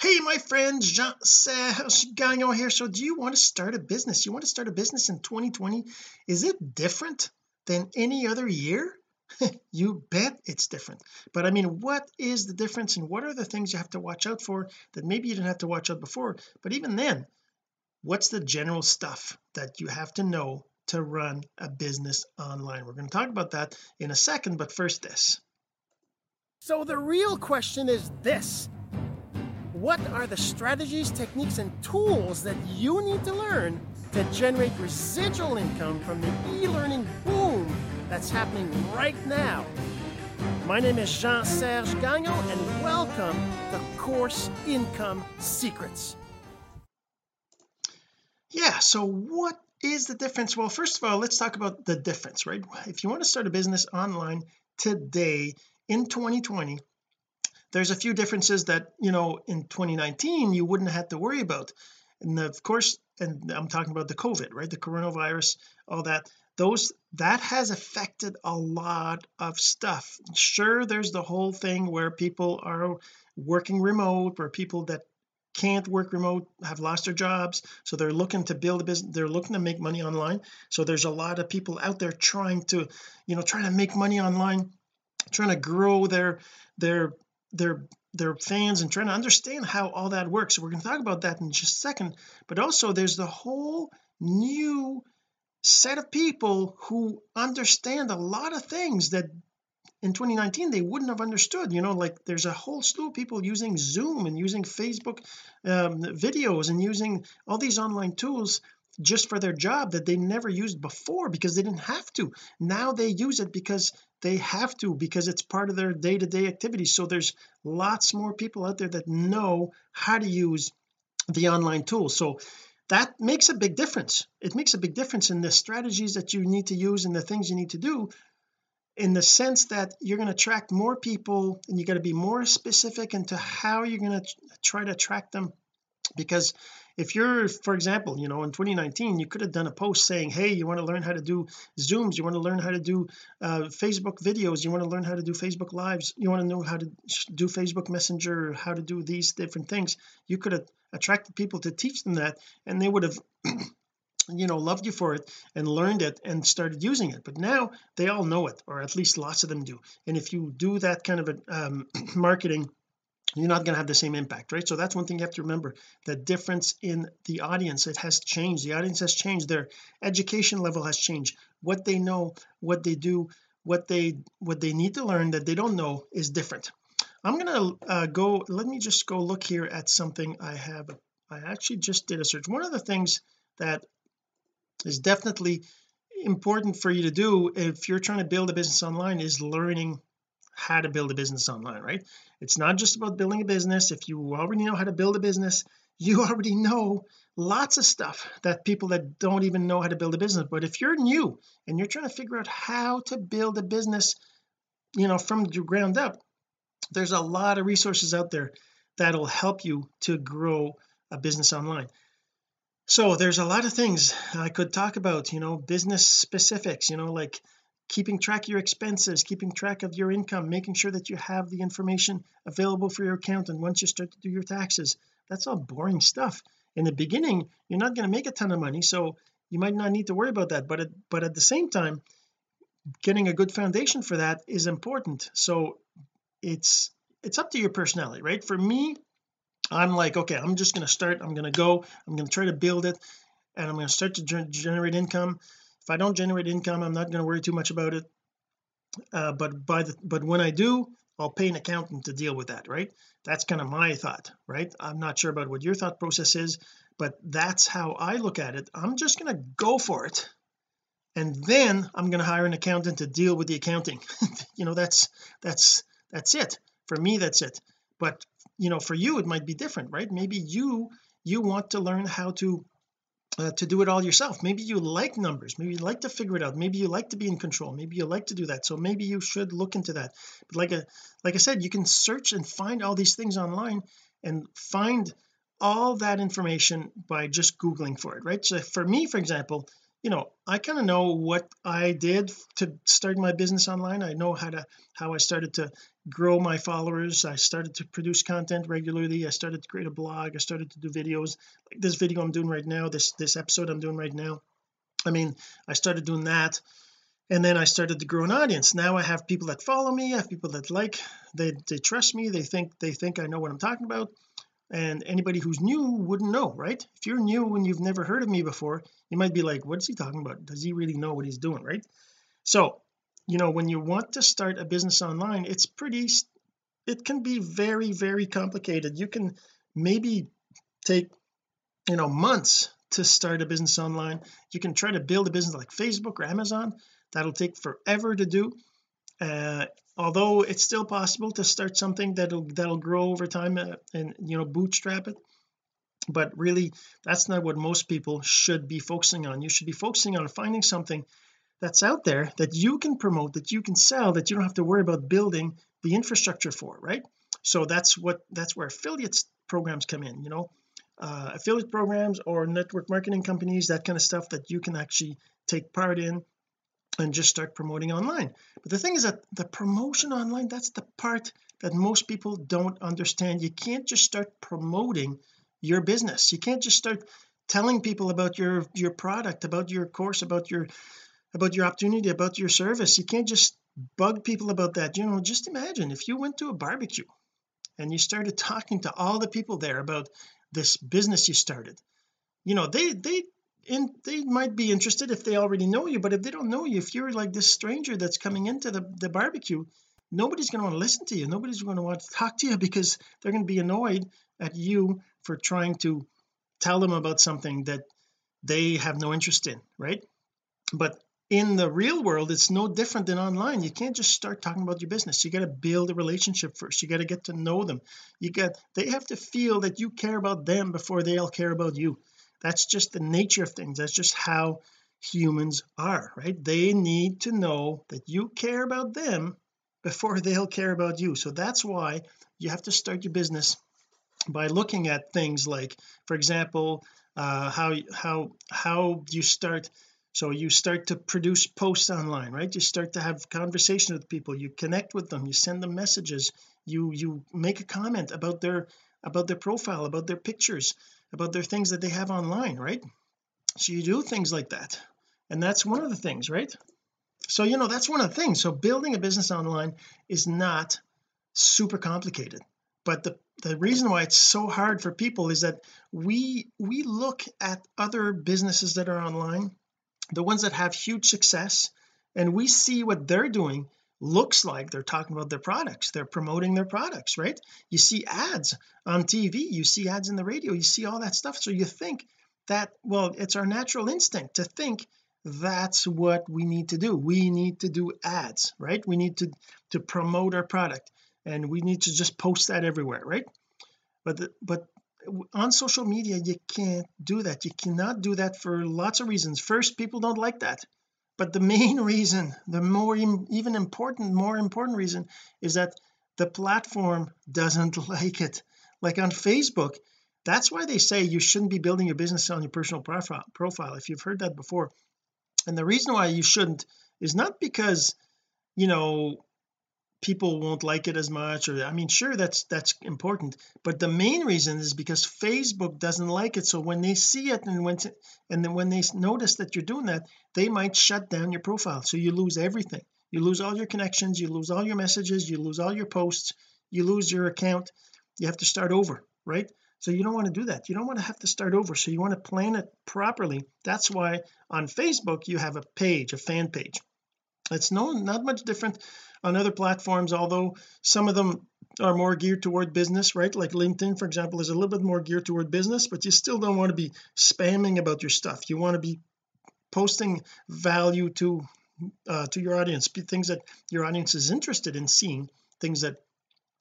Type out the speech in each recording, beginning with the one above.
hey my friend Jean-Serge Gagnon here? So do you want to start a business? You want to start a business in 2020 is it different than any other year? You bet it's different. But I mean what is the difference and what are the things you have to watch out for that maybe you didn't have to watch out before? But even then what's the general stuff that you have to know to run a business online? We're going to talk about that in a second but first this. So the real question is this what are the strategies techniques and tools that you need to learn to generate residual income from the e-learning boom that's happening right now? My name is Jean-Serge Gagnon and welcome to Course Income Secrets. Yeah so what is the difference? Well first of all let's talk about the difference right? If you want to start a business online today in 2020 there's a few differences that you know in 2019 you wouldn't have to worry about. And of course and I'm talking about the COVID right? The coronavirus all that. Those that has affected a lot of stuff. Sure there's the whole thing where people are working remote where people that can't work remote have lost their jobs. So they're looking to build a business they're looking to make money online. So there's a lot of people out there trying to you know trying to make money online trying to grow their their their their fans and trying to understand how all that works. So we're going to talk about that in just a second. But also there's the whole new set of people who understand a lot of things that in 2019 they wouldn't have understood. You know like there's a whole slew of people using zoom and using facebook um, videos and using all these online tools just for their job that they never used before because they didn't have to. Now they use it because they have to because it's part of their day-to-day activities. So there's lots more people out there that know how to use the online tools so that makes a big difference. It makes a big difference in the strategies that you need to use and the things you need to do in the sense that you're going to attract more people and you got to be more specific into how you're going to try to attract them because if you're for example you know in 2019 you could have done a post saying hey you want to learn how to do zooms you want to learn how to do uh, Facebook videos you want to learn how to do Facebook lives you want to know how to do Facebook messenger how to do these different things you could have attracted people to teach them that and they would have you know loved you for it and learned it and started using it. But now they all know it or at least lots of them do. And if you do that kind of a um, marketing you're not going to have the same impact right? So that's one thing you have to remember the difference in the audience it has changed. The audience has changed. Their education level has changed. What they know what they do what they what they need to learn that they don't know is different. I'm gonna uh, go let me just go look here at something I have I actually just did a search. One of the things that is definitely important for you to do if you're trying to build a business online is learning how to build a business online right? It's not just about building a business. If you already know how to build a business you already know lots of stuff that people that don't even know how to build a business. But if you're new and you're trying to figure out how to build a business you know from the ground up there's a lot of resources out there that'll help you to grow a business online. So there's a lot of things I could talk about you know business specifics you know like keeping track of your expenses keeping track of your income making sure that you have the information available for your accountant once you start to do your taxes that's all boring stuff. In the beginning you're not going to make a ton of money so you might not need to worry about that but at, but at the same time getting a good foundation for that is important. So it's it's up to your personality right? For me I'm like okay I'm just going to start I'm going to go I'm going to try to build it and I'm going to start to generate income if I don't generate income I'm not going to worry too much about it. Uh, but by the but when I do I'll pay an accountant to deal with that right? That's kind of my thought right? I'm not sure about what your thought process is but that's how I look at it. I'm just going to go for it and then I'm going to hire an accountant to deal with the accounting. You know that's that's that's it. For me that's it. But you know for you it might be different right? Maybe you you want to learn how to uh, to do it all yourself. Maybe you like numbers. Maybe you like to figure it out. Maybe you like to be in control. Maybe you like to do that. So maybe you should look into that. But like a like I said you can search and find all these things online and find all that information by just googling for it right? So for me for example you know I kind of know what I did to start my business online. I know how to how I started to grow my followers. I started to produce content regularly. I started to create a blog. I started to do videos. Like this video I'm doing right now this this episode I'm doing right now I mean I started doing that and then I started to grow an audience. Now I have people that follow me I have people that like they they trust me they think they think I know what I'm talking about and anybody who's new wouldn't know right? If you're new and you've never heard of me before you might be like what's he talking about? Does he really know what he's doing? Right? So you know when you want to start a business online it's pretty it can be very very complicated. You can maybe take you know months to start a business online. You can try to build a business like Facebook or Amazon. That'll take forever to do. Uh, although it's still possible to start something that'll that'll grow over time uh, and you know bootstrap it. But really that's not what most people should be focusing on. You should be focusing on finding something that's out there that you can promote that you can sell that you don't have to worry about building the infrastructure for right? So that's what that's where affiliates programs come in you know? Uh, affiliate programs or network marketing companies that kind of stuff that you can actually take part in and just start promoting online. But the thing is that the promotion online that's the part that most people don't understand. You can't just start promoting your business. You can't just start telling people about your your product about your course about your about your opportunity about your service. You can't just bug people about that. You know just imagine if you went to a barbecue and you started talking to all the people there about this business you started. You know they they and they might be interested if they already know you but if they don't know you if you're like this stranger that's coming into the, the barbecue nobody's going to want to listen to you. Nobody's going to want to talk to you because they're going to be annoyed at you for trying to tell them about something that they have no interest in right? But in the real world it's no different than online. You can't just start talking about your business. You got to build a relationship first. You got to get to know them. You got they have to feel that you care about them before they'll care about you. That's just the nature of things. That's just how humans are right? They need to know that you care about them before they'll care about you. So that's why you have to start your business by looking at things like for example uh how how how you start so you start to produce posts online right? You start to have conversation with people. You connect with them. You send them messages. You you make a comment about their about their profile about their pictures about their things that they have online right? So you do things like that. And that's one of the things right? So you know that's one of the things. So building a business online is not super complicated. But the the reason why it's so hard for people is that we we look at other businesses that are online the ones that have huge success and we see what they're doing looks like. They're talking about their products. They're promoting their products right? You see ads on TV you see ads in the radio. You see all that stuff. So you think that well it's our natural instinct to think that's what we need to do. We need to do ads right? We need to to promote our product and we need to just post that everywhere right? But the, but on social media you can't do that. You cannot do that for lots of reasons. First people don't like that. But the main reason the more even important more important reason is that the platform doesn't like it. Like on Facebook that's why they say you shouldn't be building your business on your personal profile profile if you've heard that before. And the reason why you shouldn't is not because you know people won't like it as much or I mean sure that's that's important but the main reason is because Facebook doesn't like it. So when they see it and when and then when they notice that you're doing that they might shut down your profile. So you lose everything. You lose all your connections you lose all your messages you lose all your posts you lose your account. You have to start over right? So you don't want to do that. You don't want to have to start over. So you want to plan it properly. That's why on Facebook you have a page a fan page it's no not much different on other platforms although some of them are more geared toward business right? Like LinkedIn for example is a little bit more geared toward business but you still don't want to be spamming about your stuff. You want to be posting value to uh, to your audience things that your audience is interested in seeing things that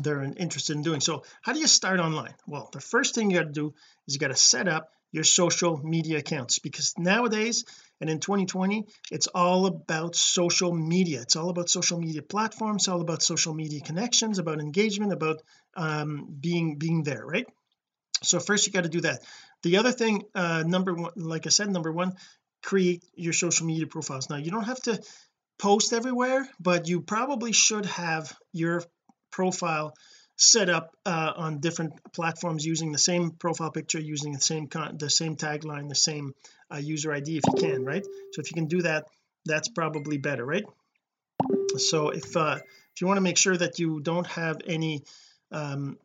they're interested in doing. So how do you start online? Well the first thing you got to do is you got to set up your social media accounts because nowadays and in 2020 it's all about social media. It's all about social media platforms all about social media connections about engagement about um, being being there right? So first you got to do that. The other thing uh number one like I said number one create your social media profiles. Now you don't have to post everywhere but you probably should have your profile set up uh, on different platforms using the same profile picture using the same con the same tagline the same uh, user ID if you can right? So if you can do that that's probably better right? So if uh if you want to make sure that you don't have any um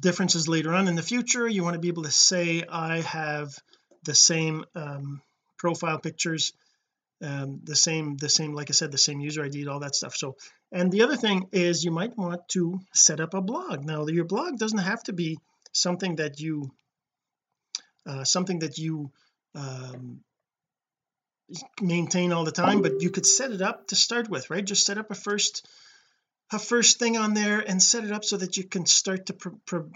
differences later on in the future you want to be able to say I have the same um profile pictures um the same the same like I said the same user ID all that stuff. So and the other thing is you might want to set up a blog. Now your blog doesn't have to be something that you uh, something that you um, maintain all the time but you could set it up to start with right? Just set up a first a first thing on there and set it up so that you can start to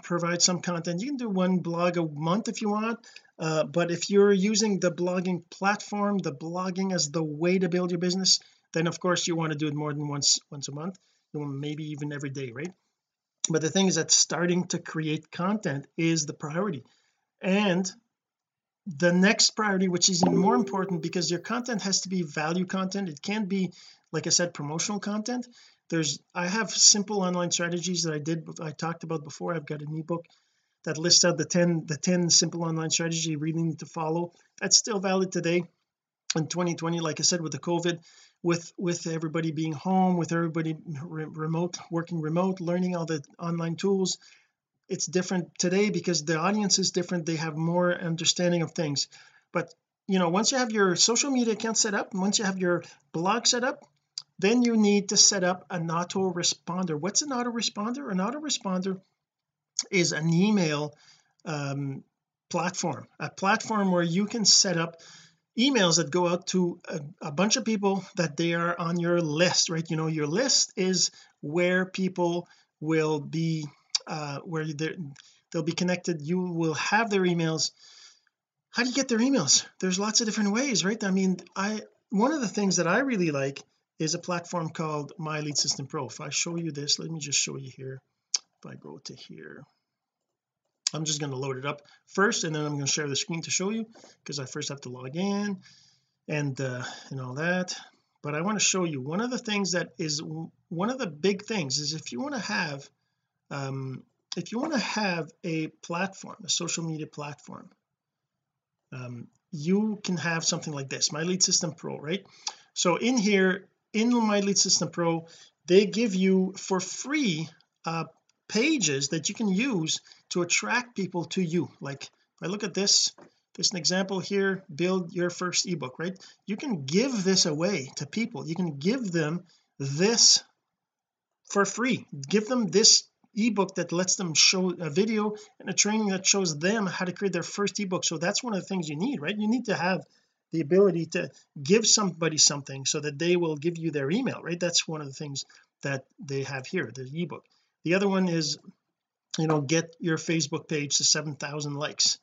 provide some content. You can do one blog a month if you want uh, but if you're using the blogging platform the blogging as the way to build your business then of course you want to do it more than once once a month maybe even every day right? But the thing is that starting to create content is the priority. And the next priority which is even more important because your content has to be value content. It can't be like I said promotional content. There's I have simple online strategies that I did I talked about before. I've got an ebook that lists out the 10 the 10 simple online strategy you really need to follow. That's still valid today in 2020 like I said with the COVID with with everybody being home with everybody re remote working remote learning all the online tools it's different today because the audience is different. They have more understanding of things. But you know once you have your social media account set up once you have your blog set up then you need to set up an autoresponder. What's an autoresponder? An autoresponder is an email um, platform a platform where you can set up emails that go out to a, a, bunch of people that they are on your list right? You know your list is where people will be uh where they'll be connected. You will have their emails. How do you get their emails? There's lots of different ways right? I mean I one of the things that I really like is a platform called my lead system pro. If I show you this let me just show you here. If I go to here I'm just going to load it up first and then I'm going to share the screen to show you because I first have to log in and uh and all that. But I want to show you one of the things that is one of the big things is if you want to have um if you want to have a platform a social media platform um you can have something like this my lead system pro right? So in here in my lead system pro they give you for free uh pages that you can use to attract people to you. Like if I look at this there's an example here build your first ebook right? You can give this away to people. You can give them this for free. Give them this ebook that lets them show a video and a training that shows them how to create their first ebook. So that's one of the things you need right? You need to have the ability to give somebody something so that they will give you their email right? That's one of the things that they have here the ebook. The other one is you know get your Facebook page to 7,000 likes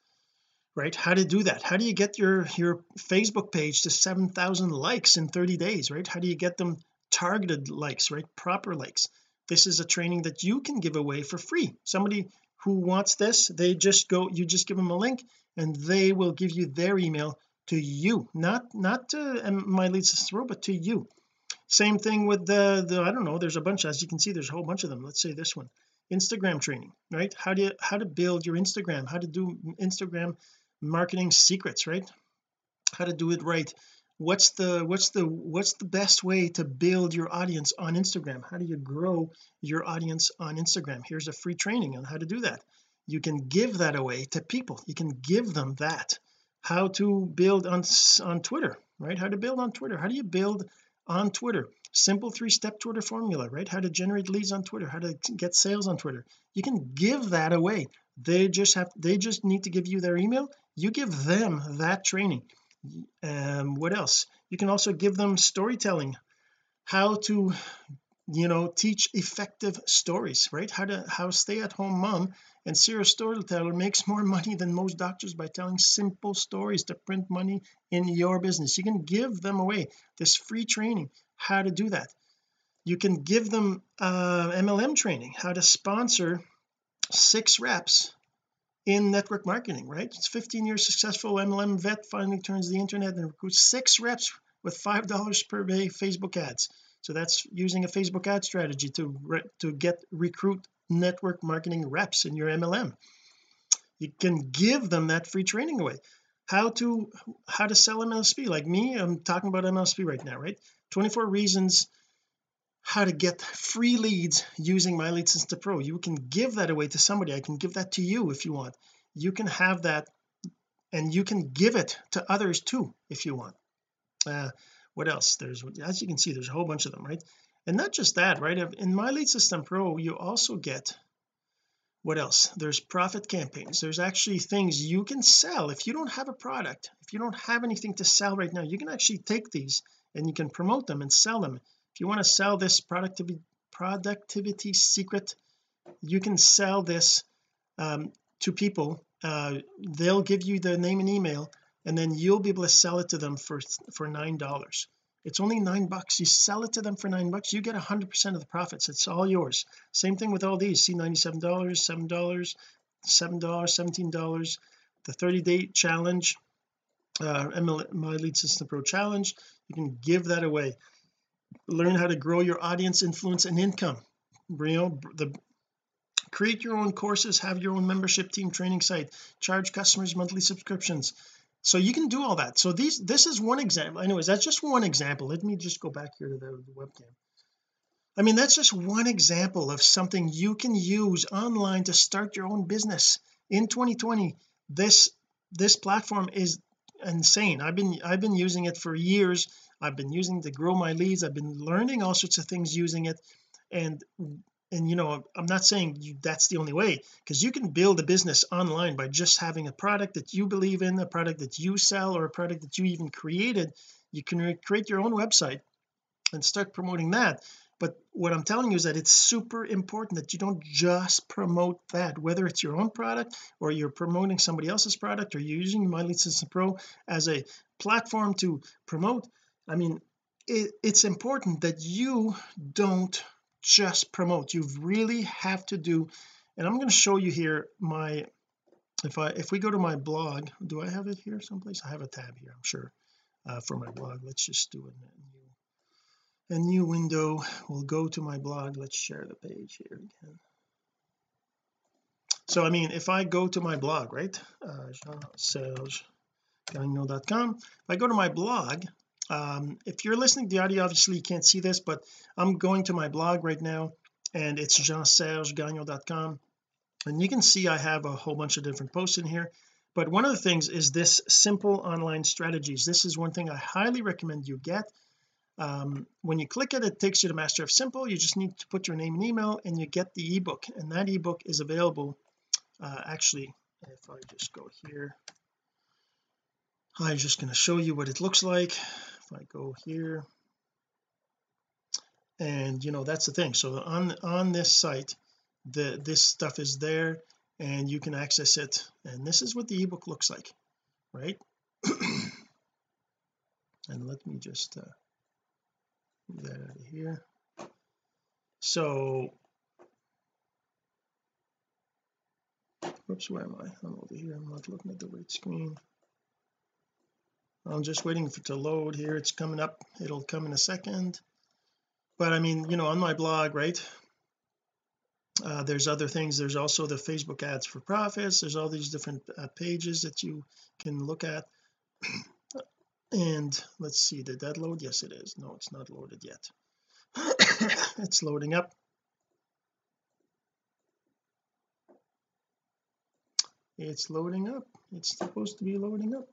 right? How to do that? How do you get your your Facebook page to 7,000 likes in 30 days right? How do you get them targeted likes right? Proper likes this is a training that you can give away for free. Somebody who wants this they just go you just give them a link and they will give you their email to you. Not not to my lead system but to you. Same thing with the the I don't know there's a bunch as you can see there's a whole bunch of them. Let's say this one Instagram training right? How do you how to build your Instagram? How to do Instagram marketing secrets right? How to do it right what's the what's the what's the best way to build your audience on Instagram? How do you grow your audience on Instagram? Here's a free training on how to do that. You can give that away to people. You can give them that. How to build on on Twitter right? How to build on Twitter. How do you build on Twitter? Simple three-step Twitter formula right? How to generate leads on Twitter how to get sales on Twitter. You can give that away. They just have they just need to give you their email. You give them that training um what else? You can also give them storytelling. How to you know teach effective stories right? How to how stay at home mom and serial storyteller makes more money than most doctors by telling simple stories to print money in your business. You can give them away. This free training. How to do that? You can give them uh, MLM training how to sponsor six reps in network marketing right? It's 15 years successful MLM vet finally turns the internet and recruits six reps with five dollars per day Facebook ads. So that's using a Facebook ad strategy to to get recruit network marketing reps in your MLM you can give them that free training away. How to how to sell MLSP like me I'm talking about MLSP right now right? 24 reasons how to get free leads using my lead system pro. You can give that away to somebody. I can give that to you if you want. You can have that and you can give it to others too if you want. Uh, what else? There's as you can see there's a whole bunch of them right? And not just that right? In my lead system pro you also get what else? There's profit campaigns. There's actually things you can sell. If you don't have a product if you don't have anything to sell right now you can actually take these and you can promote them and sell them you want to sell this productivity productivity secret you can sell this um, to people. Uh, they'll give you the name and email and then you'll be able to sell it to them for for nine dollars. It's only nine bucks. You sell it to them for nine bucks you get a hundred percent of the profits. It's all yours. Same thing with all these. See 97 dollars seven dollars seven dollars 17 dollars. The 30 day challenge uh my lead system pro challenge you can give that away learn how to grow your audience influence and income. You know the create your own courses have your own membership team training site charge customers monthly subscriptions. So you can do all that. So these this is one example. Anyways that's just one example. Let me just go back here to the, the webcam. I mean that's just one example of something you can use online to start your own business. In 2020 this this platform is insane. I've been I've been using it for years I've been using to grow my leads. I've been learning all sorts of things using it. And and you know I'm not saying you, that's the only way because you can build a business online by just having a product that you believe in a product that you sell or a product that you even created. You can create your own website and start promoting that. But what I'm telling you is that it's super important that you don't just promote that whether it's your own product or you're promoting somebody else's product or you're using my lead system pro as a platform to promote I mean it, it's important that you don't just promote. You really have to do and I'm going to show you here my if I if we go to my blog do I have it here someplace? I have a tab here I'm sure uh, for my blog. Let's just do a new, a new window. We'll go to my blog. Let's share the page here again. So I mean if I go to my blog right uh, jean-serge-gagnon.com if I go to my blog um, if you're listening to the audio obviously you can't see this but I'm going to my blog right now and it's jean-serge-gagnon.com and you can see I have a whole bunch of different posts in here. But one of the things is this simple online strategies this is one thing I highly recommend you get. Um, when you click it it takes you to master of simple. You just need to put your name and email and you get the ebook. And that ebook is available uh, actually if I just go here. I'm just going to show you what it looks like if I go here. And you know that's the thing. So on on this site the this stuff is there and you can access it. And this is what the ebook looks like right? And let me just uh, move that out of here. So whoops where am I? I'm over here. I'm not looking at the right screen I'm just waiting for it to load here. It's coming up. It'll come in a second. But I mean you know on my blog right uh, there's other things. There's also the Facebook ads for profits. There's all these different uh, pages that you can look at. And let's see did that load? Yes it is. No it's not loaded yet. It's loading up. It's loading up. It's supposed to be loading up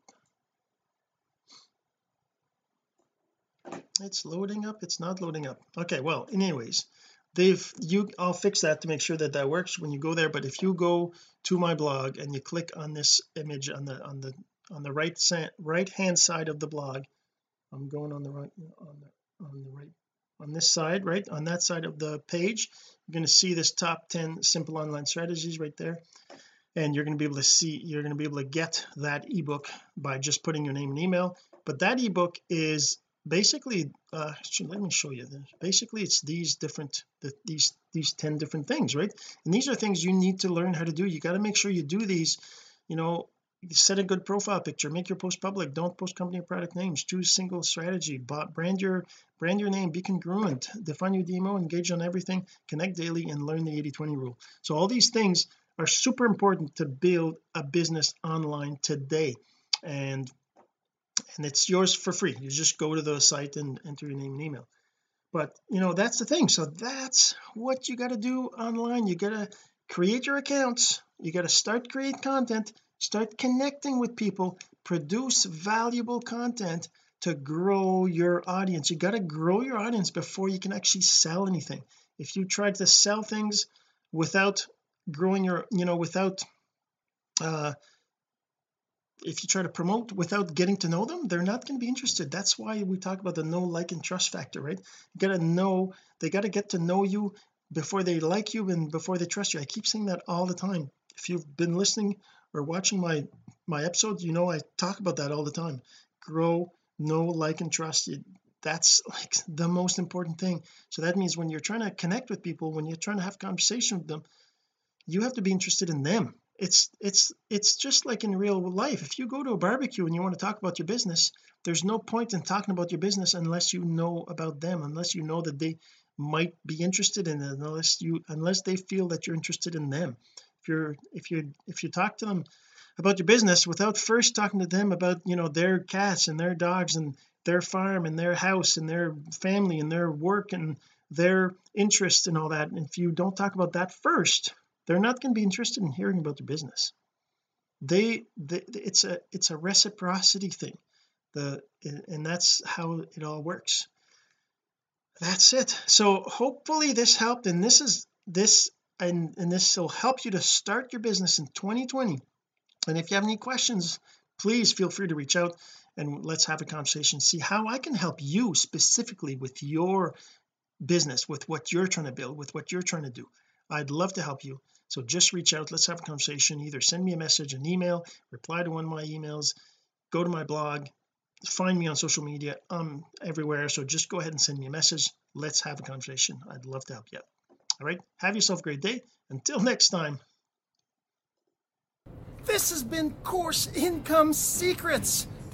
it's loading up it's not loading up. Okay well anyways they've you I'll fix that to make sure that that works when you go there but if you go to my blog and you click on this image on the on the on the right right hand side of the blog I'm going on the right on the on the right on this side right on that side of the page you're going to see this top 10 simple online strategies right there and you're going to be able to see you're going to be able to get that ebook by just putting your name and email but that ebook is basically uh let me show you this. Basically it's these different the, these these 10 different things right? And these are things you need to learn how to do. You got to make sure you do these you know set a good profile picture make your post public don't post company or product names choose single strategy but brand your brand your name be congruent define your demo engage on everything connect daily and learn the 80 20 rule. So all these things are super important to build a business online today. And and it's yours for free. You just go to the site and enter your name and email. But you know that's the thing. So that's what you got to do online. You got to create your accounts. You got to start create content. Start connecting with people. Produce valuable content to grow your audience. You got to grow your audience before you can actually sell anything. If you try to sell things without growing your you know without uh if you try to promote without getting to know them they're not going to be interested. That's why we talk about the no like and trust factor right? You got to know they got to get to know you before they like you and before they trust you. I keep saying that all the time. If you've been listening or watching my my episodes you know I talk about that all the time. Grow know like and trust. You that's like the most important thing. So that means when you're trying to connect with people when you're trying to have conversation with them you have to be interested in them it's it's it's just like in real life. If you go to a barbecue and you want to talk about your business there's no point in talking about your business unless you know about them unless you know that they might be interested in it unless you unless they feel that you're interested in them. If you're if you if you talk to them about your business without first talking to them about you know their cats and their dogs and their farm and their house and their family and their work and their interest and all that and if you don't talk about that first they're not going to be interested in hearing about your business. They, they it's a it's a reciprocity thing. The and that's how it all works. That's it. So hopefully this helped and this is this and and this will help you to start your business in 2020 and if you have any questions please feel free to reach out and let's have a conversation see how I can help you specifically with your business with what you're trying to build with what you're trying to do I'd love to help you. So just reach out. Let's have a conversation. Either send me a message an email reply to one of my emails go to my blog find me on social media. I'm everywhere. So just go ahead and send me a message. Let's have a conversation. I'd love to help you. Out all right? Have yourself a great day. Until next time. This has been course income secrets